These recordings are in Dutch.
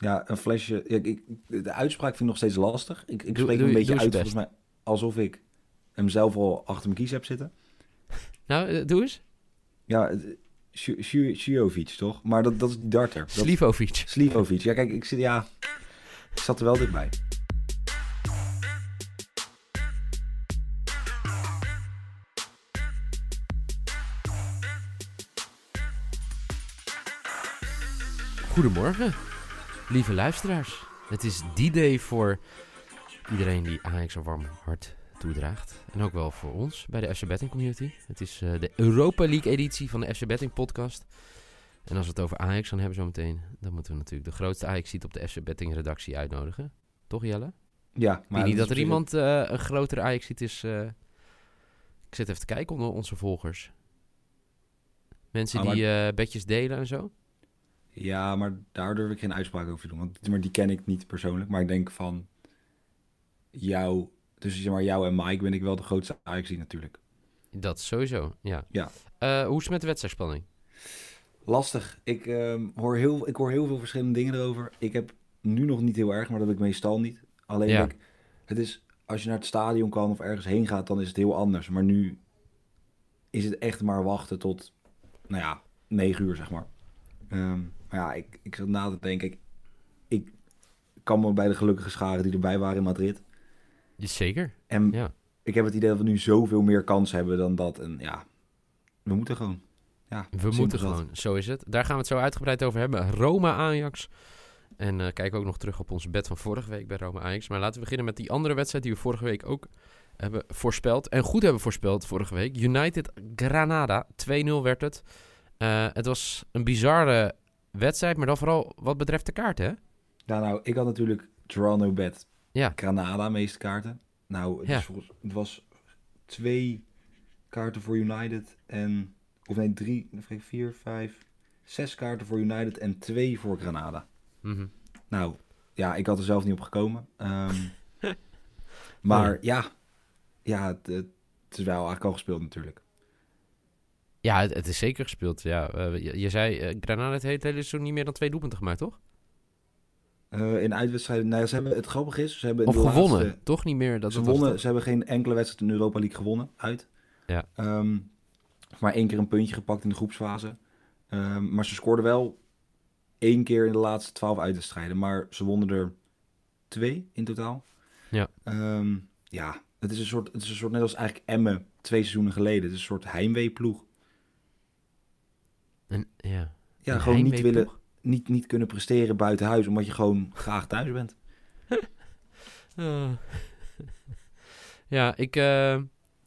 Ja, een flesje. Ja, ik, de uitspraak vind ik nog steeds lastig. Ik, ik Doe- spreek doe een je- beetje uit volgens mij alsof ik hem zelf al achter mijn kies heb zitten. Nou, eh, doe eens. Ja, Sju- Sjujovic, toch? Maar dat, dat is die darter. Dat- Slivovic. Slivovic. Ja, kijk, ik zit, ja, ik zat er wel dichtbij. Goedemorgen, lieve luisteraars. Het is die day voor iedereen die Ajax een warm hart toedraagt. En ook wel voor ons bij de FC Betting Community. Het is eh, de Europa League editie van de FC Betting podcast. En als we het over Ajax gaan hebben zo meteen, dan moeten we natuurlijk de grootste Ajax op de FC Betting redactie uitnodigen. Toch Jelle? Ja, Maar niet dat er iemand eh, een grotere Ajax is. eh. Ik zit even te kijken onder onze volgers. Mensen Ah, maar- die bedjes delen en zo. Ja, maar daar durf ik geen uitspraak over te doen. Want maar die ken ik niet persoonlijk. Maar ik denk van jou, tussen zeg maar jou en Mike ben ik wel de grootste Ajax natuurlijk. Dat sowieso, ja. Ja. Eh, hoe is het met de wedstrijdspanning? Lastig. Ik, ehm, hoor heel, ik hoor heel veel verschillende dingen erover. Ik heb nu nog niet heel erg, maar dat heb ik meestal niet. Alleen Ja. ik- het is, als je naar het stadion kan of ergens heen gaat, dan is het heel anders. Maar nu is het echt maar wachten tot, nou ja, negen uur zeg maar. Ehm, maar ja, ik, ik zat na te denken. Ik, ik kan me bij de gelukkige scharen die erbij waren in Madrid. Zeker, En ja. ik heb het idee dat we nu zoveel meer kans hebben dan dat. En ja, we moeten gewoon. Ja, We moeten gewoon, zo is het. Daar gaan we het zo uitgebreid over hebben. Roma Ajax. En eh kijk ook nog terug op onze bed van vorige week bij Roma Ajax. Maar laten we beginnen met die andere wedstrijd die we vorige week ook hebben voorspeld. En goed hebben voorspeld vorige week. United Granada. 2-0 werd het. Eh, het was een bizarre wedstrijd, maar dan vooral wat betreft de kaart, hè? Ja, nou, ik had natuurlijk Toronto Bet Ja. Granada meeste kaarten. Nou, het, Ja. is volgens, het was twee kaarten voor United en... Of nee, drie, vier, vijf, zes kaarten voor United en twee voor Granada. Mhm. Nou, ja, ik had er zelf niet op gekomen. Ehm, maar ja, ja het, het is wel eigenlijk al gespeeld natuurlijk. Ja, het, het is zeker gespeeld. Ja, Eh, je, je zei, eh, Granada heeft het hele seizoen niet meer dan twee doelpunten gemaakt, toch? Eh, in uitwedstrijden, nou ja, ze hebben, het grappige is, ze hebben Of gewonnen, laatste- toch niet meer? Dat ze, wonnen, ze hebben geen enkele wedstrijd in Europa League gewonnen, uit. Ja. Ehm, maar één keer een puntje gepakt in de groepsfase. Ehm, maar ze scoorden wel één keer in de laatste twaalf uitwedstrijden. Maar ze wonnen er twee in totaal. Ja. Ehm, ja, het is, een soort, het is een soort net als eigenlijk Emmen twee seizoenen geleden. Het is een soort heimweeploeg. En, ja. Ja, Een gewoon niet, willen, niet, niet kunnen presteren buiten huis. Omdat je gewoon graag thuis bent. Ah. ja, ik, eh,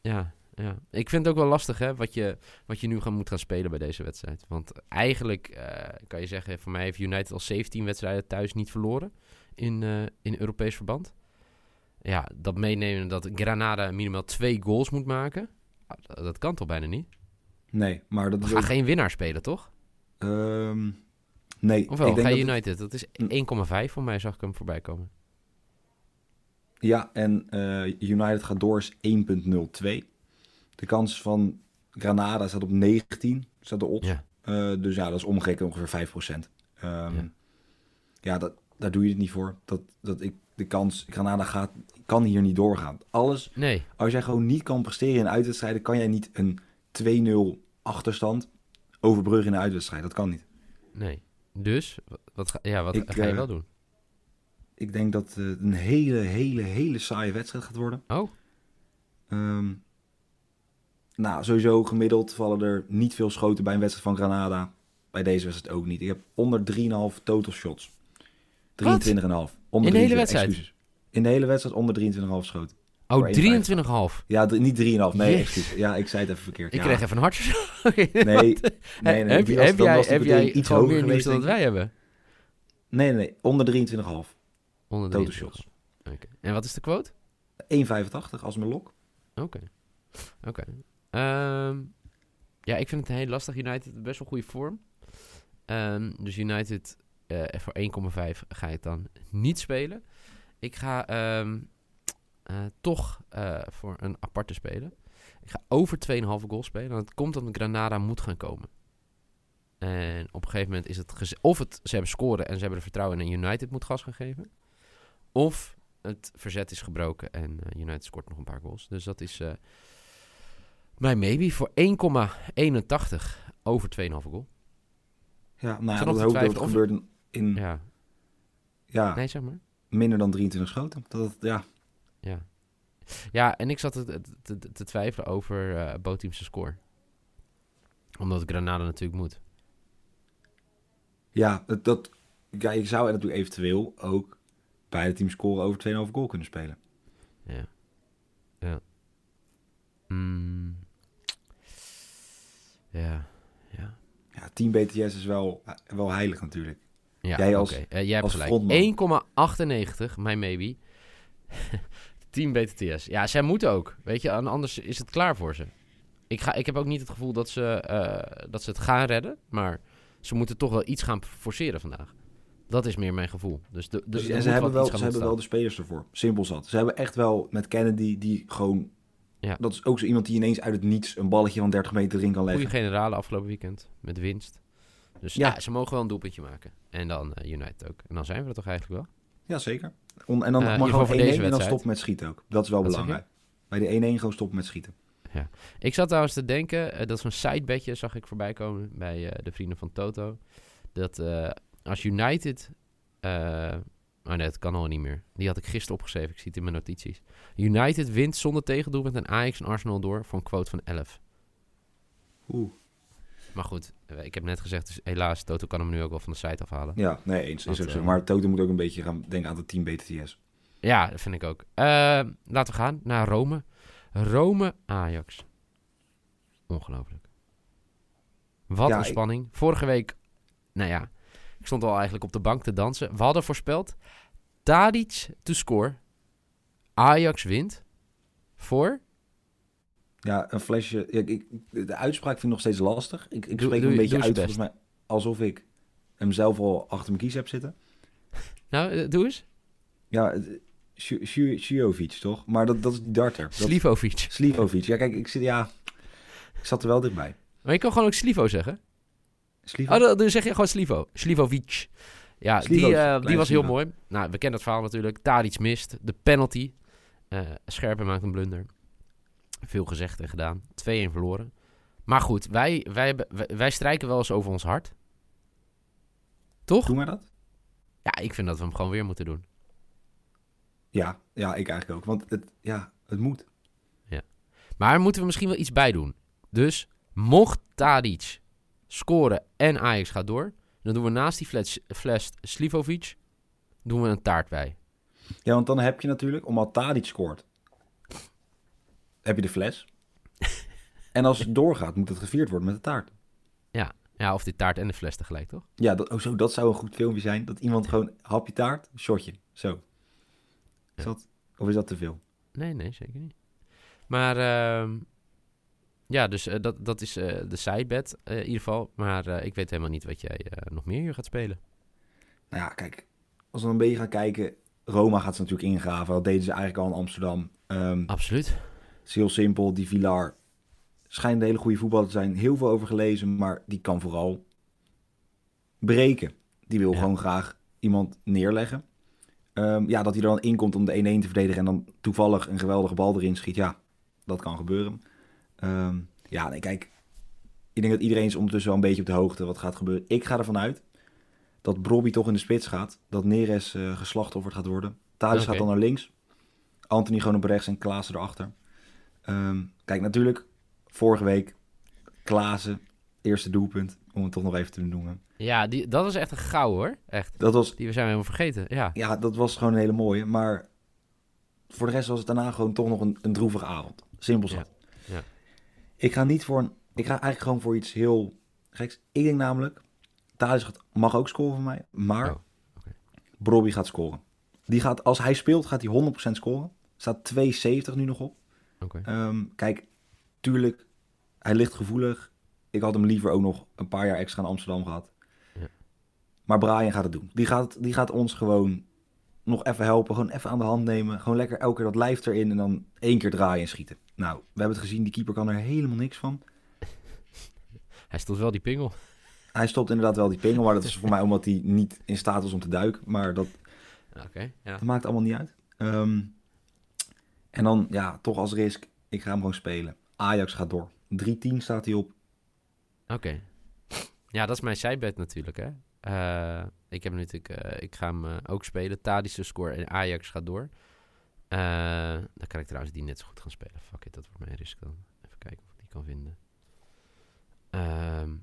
ja, ja. ik vind het ook wel lastig hè, wat, je, wat je nu gaan, moet gaan spelen bij deze wedstrijd. Want eigenlijk eh, kan je zeggen, voor mij heeft United al 17 wedstrijden thuis niet verloren in, eh, in Europees verband. Ja, dat meenemen dat Granada minimaal twee goals moet maken, ah, dat kan toch bijna niet? Nee, maar dat We is gaan ook- geen winnaar spelen, toch? Ehm, nee, Of wel, ik denk ga dat United? Dat is Hm. 1,5 voor mij, zag ik hem voorbij komen. Ja, en eh, United gaat door is 1.02. De kans van Granada staat op 19, staat de odds. Ja. Eh, dus ja, dat is omgerekend ongeveer 5%. Ehm, Ja. ja, dat, daar doe je het niet voor. Dat, dat ik, de kans, Granada gaat, kan hier niet doorgaan. Alles, Nee, als jij gewoon niet kan presteren in uitwedstrijden, kan jij niet een 2-0 achterstand overbruggen in een uitwedstrijd. Dat kan niet. nee. Dus, wat, ga, ja, wat Ik, ga je eh, wel doen? Ik denk dat het een hele, hele, hele saaie wedstrijd gaat worden. Oh, Ehm, nou, sowieso gemiddeld vallen er niet veel schoten bij een wedstrijd van Granada. Bij deze wedstrijd ook niet. Ik heb onder 3,5 total shots. 23,5. Onder In de hele 23, wedstrijd? excuses. In de hele wedstrijd onder 23,5 schoten. Oh Voor 23,5. Ja, niet 3,5. Nee, excuses. Ja, ik zei het even verkeerd. Ik ja. kreeg even een hartje. Nee, nee, nee. heb, die je- was- heb jij, heb iets hoger meer geweest, dan wij hebben? Nee, nee. Onder 23,5. Onder 23. Oké. En wat is de quote? 1,85 als mijn lok. Oké. Oké. Ehm, ja, ik vind het heel lastig. United best wel goede vorm. Ehm, dus United eh, voor 1,5 ga ik dan niet spelen. Ik ga eh, toch eh, voor een aparte spelen. Ik ga over 2,5 goal spelen. En dat komt omdat Granada moet gaan komen. En op een gegeven moment is het... Of het, ze hebben scoren en ze hebben er vertrouwen in en United moet gas gaan geven. Of het verzet is gebroken en eh, United scoort nog een paar goals. Dus dat is... eh mijn maybe voor 1,81 over 2,5 goal. Ja, nou ja, dat hoop dat het gebeurt in, Ja, ja, nee, zeg maar. minder dan 23 schoten. Dat, ja, Ja. Ja, en ik zat te, te, twijfelen over eh Boteam's score. Omdat Granada natuurlijk moet. ja, dat, dat, ja, je zou natuurlijk eventueel ook bij het team scoren over 2,5 goal kunnen spelen. Ja. Ja. Mm. Ja. Ja. Ja, team BTS is wel, wel heilig natuurlijk. Ja, Jij als- oké. Eh, jij hebt als gelijk. frontman. 1,98, mijn maybe. Team BTTS. Ja, zij moeten ook. Weet je, anders is het klaar voor ze. Ik, ga, ik heb ook niet het gevoel dat ze, eh, dat ze het gaan redden. Maar ze moeten toch wel iets gaan forceren vandaag. Dat is meer mijn gevoel. Dus de, de, Dus, en ze hebben, wel, ze hebben wel de spelers ervoor. Simpel zat. Ze hebben echt wel met Kennedy die gewoon... Ja. Dat is ook zo iemand die ineens uit het niets een balletje van 30 meter erin kan leggen. Goede generale afgelopen weekend. Met winst. Dus Ja. ja. ze mogen wel een doelpuntje maken. En dan eh, United ook. En dan zijn we er toch eigenlijk wel. Ja, zeker. On- en dan in mag gewoon voor 1-1 deze en dan stop met schieten ook. Dat is wel belangrijk. Bij de 1-1 gewoon stoppen met schieten. Ik zat trouwens te denken, eh, dat is een sidebedje, zag ik voorbij komen bij eh, de vrienden van Toto. Dat eh, als United. eh oh nee, dat kan al niet meer. Die had ik gisteren opgeschreven, ik zie het in mijn notities. United wint zonder tegendoelpunt en Ajax en Arsenal door voor een quote van 11. Oeh. Maar goed, eh, ik heb net gezegd, dus helaas, Toto kan hem nu ook wel van de site afhalen. Ja, nee, eens. Is ook zo. eh, Maar Toto moet ook een beetje gaan denken aan het team BTS. Ja, dat vind ik ook. Eh, laten we gaan naar Rome. Rome-Ajax. Ongelooflijk. Wat Ja, een ik- spanning. Vorige week, nou ja, ik stond al eigenlijk op de bank te dansen. We hadden voorspeld Tadic to score. Ajax wint voor... Ja, een flesje. Ja, ik, de uitspraak vind ik nog steeds lastig. Ik, ik spreek doe een je- beetje uit volgens mij alsof ik hem zelf al achter mijn kies heb zitten. Nou, eh, doe eens. Ja, Sju- Sjujovic toch? Maar dat, dat is die darter. Slivovic. Slivovic. Ja, kijk, ik zit, ja, ik zat er wel dichtbij. Maar je kan gewoon ook Slivo zeggen. Slivo? Oh, dan, dan zeg je gewoon Slivo. Slivovic. Ja, Slivo, die, eh, die was heel Slivo. mooi. Nou, we kennen het verhaal natuurlijk. Tadic mist. De penalty. Eh Scherpen maakt een blunder. Veel gezegd en gedaan. 2-1 verloren. Maar goed, wij, wij, hebben, wij, wij strijken wel eens over ons hart. Toch? Doe maar dat. Ja, ik vind dat we hem gewoon weer moeten doen. Ja, ja, ik eigenlijk ook. Want het, ja, het moet. Maar moeten we misschien wel iets bij doen. Dus mocht Tadic scoren en Ajax gaat door... dan doen we naast die fles, fles Slivovic... doen we een taart bij. Ja, want dan heb je natuurlijk, omdat Tadic scoort, heb je de fles. en als het doorgaat, moet het gevierd worden met de taart. Ja, of die taart en de fles tegelijk, toch? Ja, dat, oh zo, dat zou een goed filmpje zijn. Dat iemand gewoon hapje taart, shotje. Zo. Ja. Is dat, of is dat te veel? Nee, nee, zeker niet. Maar ehm, ja, dus eh, dat, dat is eh, de sidebed eh, in ieder geval. Maar ik weet helemaal niet wat jij nog meer hier gaat spelen. Nou ja, kijk. Als we een beetje gaan kijken. Roma gaat ze natuurlijk ingraven. Dat deden ze eigenlijk al in Amsterdam. Ehm, Absoluut. Het is heel simpel. Die Villar schijnt een hele goede voetballer te zijn. Heel veel over gelezen, maar die kan vooral breken. Die wil Ja. gewoon graag iemand neerleggen. Ehm, ja, dat hij er dan in komt om de 1-1 te verdedigen en dan toevallig een geweldige bal erin schiet. Ja, dat kan gebeuren. Ehm, ja, nee, kijk. Ik denk dat iedereen is ondertussen wel een beetje op de hoogte wat gaat gebeuren. Ik ga ervan uit dat Brobby toch in de spits gaat. Dat Neres eh geslachtofferd gaat worden. Oké. gaat dan naar links. Anthony gewoon op rechts en Klaassen erachter. Ehm, kijk, natuurlijk, vorige week Klaassen, eerste doelpunt, om het toch nog even te noemen. Ja, die, dat is echt een gauw hoor. Echt. Dat was, Die zijn we helemaal vergeten. Ja. ja, dat was gewoon een hele mooie, maar voor de rest was het daarna gewoon toch nog een, een droevige avond. Simpel zat. Ja, ja. Ik ga niet voor een, ik ga eigenlijk gewoon voor iets heel geks. Ik denk namelijk, gaat- mag ook scoren van mij, maar Oh. Brobby gaat scoren. Die gaat, als hij speelt, gaat hij 100% scoren. Staat 2,70 nu nog op. Ehm, kijk, tuurlijk, hij ligt gevoelig. Ik had hem liever ook nog een paar jaar extra in Amsterdam gehad. Ja. Maar Brian gaat het doen. Die gaat, die gaat ons gewoon nog even helpen. Gewoon even aan de hand nemen. Gewoon lekker elke keer dat lijf erin en dan één keer draaien en schieten. Nou, we hebben het gezien. Die keeper kan er helemaal niks van. Hij stond wel die pingel. Hij stopt inderdaad wel die pingel, maar dat is voor mij omdat hij niet in staat was om te duiken. Maar dat, ja. dat maakt allemaal niet uit. Ehm, en dan, ja, toch als risk, ik ga hem gewoon spelen. Ajax gaat door. 3-10 staat hij op. Oké. Ja, dat is mijn sidebet natuurlijk, hè. Eh, ik heb natuurlijk, eh, ik ga hem eh, ook spelen. Tadische score en Ajax gaat door. Dan kan ik trouwens die net zo goed gaan spelen. Fuck it, dat wordt mijn risk dan. Even kijken of ik die kan vinden. Ehm,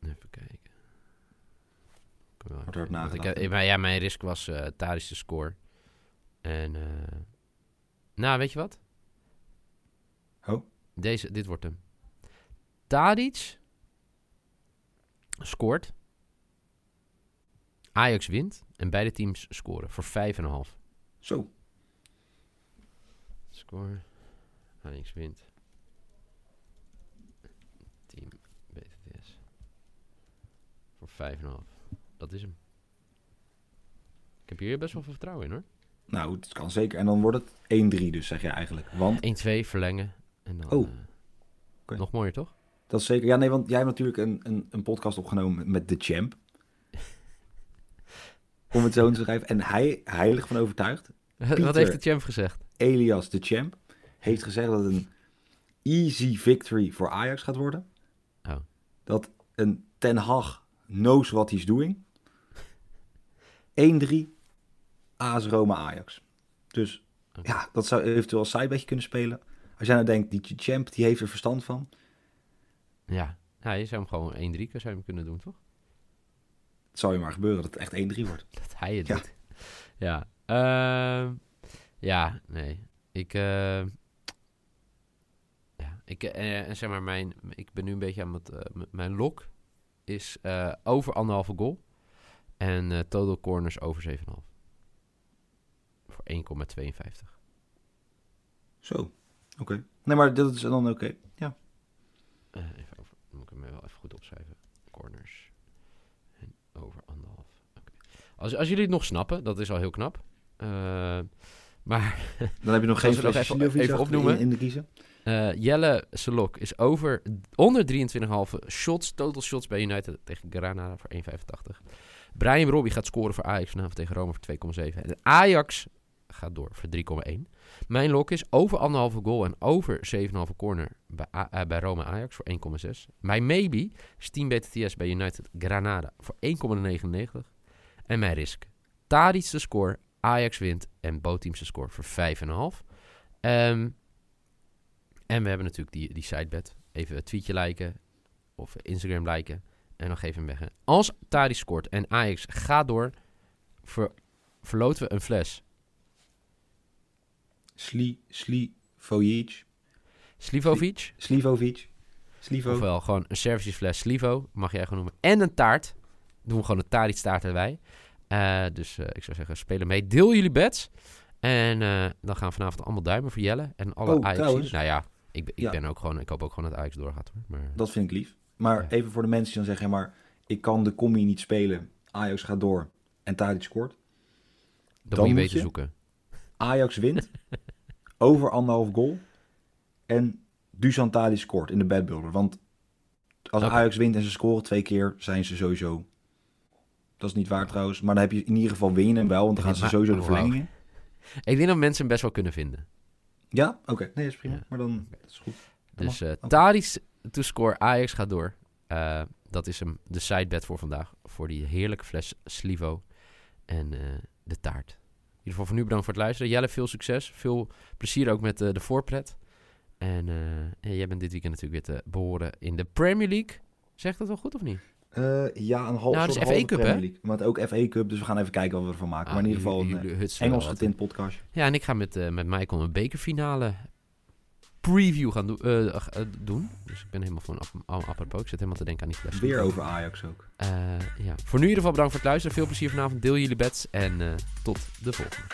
even kijken. Wordt hard ik, maar ja, mijn risk was Tadische score. En, eh, nou, weet je wat? Oh. Deze, dit wordt hem. Tadic scoort. Ajax wint. En beide teams scoren voor 5,5. Zo, Score. Ajax wint. Team BTTS. Voor 5,5. Dat is hem. Ik heb hier best wel veel vertrouwen in hoor. 1-2 nou, het kan zeker. En dan wordt het 1-3 dus, zeg je eigenlijk. Want verlengen. En dan, Oh. eh. Nog mooier toch? dat is zeker... Ja, nee, want jij hebt natuurlijk een, een, een podcast opgenomen met The Champ. Om het zo te schrijven. En hij, heilig van overtuigd, Wat heeft de champ gezegd? Elias The Champ, heeft gezegd dat het een easy victory voor Ajax gaat worden. Oh. Dat een Ten Hag knows what he's doing. 1-3 AS Roma Ajax. Dus ja, dat zou eventueel als sidebedje kunnen spelen. Als jij nou denkt, die champ die heeft er verstand van. Ja. ja, je zou hem gewoon 1-3 zou je hem kunnen doen toch? Het zou je maar gebeuren dat het echt 1-3 wordt. Dat hij het Ja. doet. Ja. Ehm, ja, nee. Ik, eh, ja, ik, eh, en zeg maar, mijn, ik ben nu een beetje aan het, eh, mijn lok is eh, over anderhalve goal. En eh, total corners over 7,5. Voor 1,52. Zo, oké. Nee, maar dat is dan oké. Ja. Eh, even over, moet ik hem wel even goed opschrijven. Corners. En over anderhalf. Als, als jullie het nog snappen, dat is al heel knap. Eh, maar Dan heb je nog geen nog even- even opnoemen? In, in de kiezen. Eh, Jelle Selok is over onder 23,5 shots, total shots bij United tegen Granada voor 1,85. Brian Robbie gaat scoren voor Ajax vanavond tegen Rome voor 2,7. En Ajax gaat door voor 3,1. Mijn lok is over anderhalve goal en over 7,5 corner bij, eh, bij Rome Ajax voor 1,6. Mijn maybe is 10 BTTS bij United Granada voor 1,99. En mijn risk. Tadic de score, Ajax wint en bootteams de score voor 5,5. Ehm en we hebben natuurlijk die, die sidebet. Even een tweetje liken of Instagram liken. En dan geef hem weg. Als Tadic scoort en Ajax gaat door, ver, verloten we een fles. Sli, Slivojic. Slivovic, Slivovic. Slivo. ofwel gewoon een servicefles Slivo, mag jij gewoon noemen. En een taart. Doen we gewoon een Tadic taart erbij. Eh, dus eh, ik zou zeggen, spelen mee. Deel jullie bets. En eh, dan gaan we vanavond allemaal duimen voor Jelle. En alle Oh, Ajax. Nou ja, ik, ben- ik Ja. ben ook gewoon, ik hoop ook gewoon dat Ajax doorgaat hoor. Maar, Dat vind ik lief. Maar Ja. even voor de mensen die dan zeggen, maar ik kan de commie niet spelen. Ajax gaat door en Tadic scoort. dan, dan moet je je- zoeken. Ajax wint over anderhalf goal en Dusan Tadic scoort in de bedbuilder. Want als. Ajax wint en ze scoren twee keer, zijn ze sowieso... Dat is niet waar trouwens, maar dan heb je in ieder geval win je hem wel, want dan gaan ze sowieso de wauw. verlenging in. Ik denk dat mensen hem best wel kunnen vinden. Ja? Oké, nee, dat is prima. Ja. Maar dan dat is goed. Dat Dus mag. eh Oké. Tadic to score, Ajax gaat door. Eh, dat is hem, de sidebet voor vandaag. Voor die heerlijke fles Slivo en eh, de taart. Ieder geval voor nu bedankt voor het luisteren. Jelle, veel succes. Veel plezier ook met eh, de voorpret. En, eh, en jij bent dit weekend natuurlijk weer te behoren in de Premier League. Zegt dat wel goed of niet? Eh, ja, een half Nou, dat is soort halve Cup, Premier hè? League. Maar het ook FA Cup, dus we gaan even kijken wat we ervan maken. Ah, maar in ieder geval een Engels getint podcast. Ja, en ik ga met, eh, met Michael een bekerfinale preview gaan doen, eh, eh, doen. Dus ik ben helemaal van ap- ap- apropos. Ik zit helemaal te denken aan die fles. Weer over Ajax ook. Eh, ja. Voor nu in ieder geval bedankt voor het luisteren. Veel plezier vanavond. Deel jullie bets. En tot de volgende.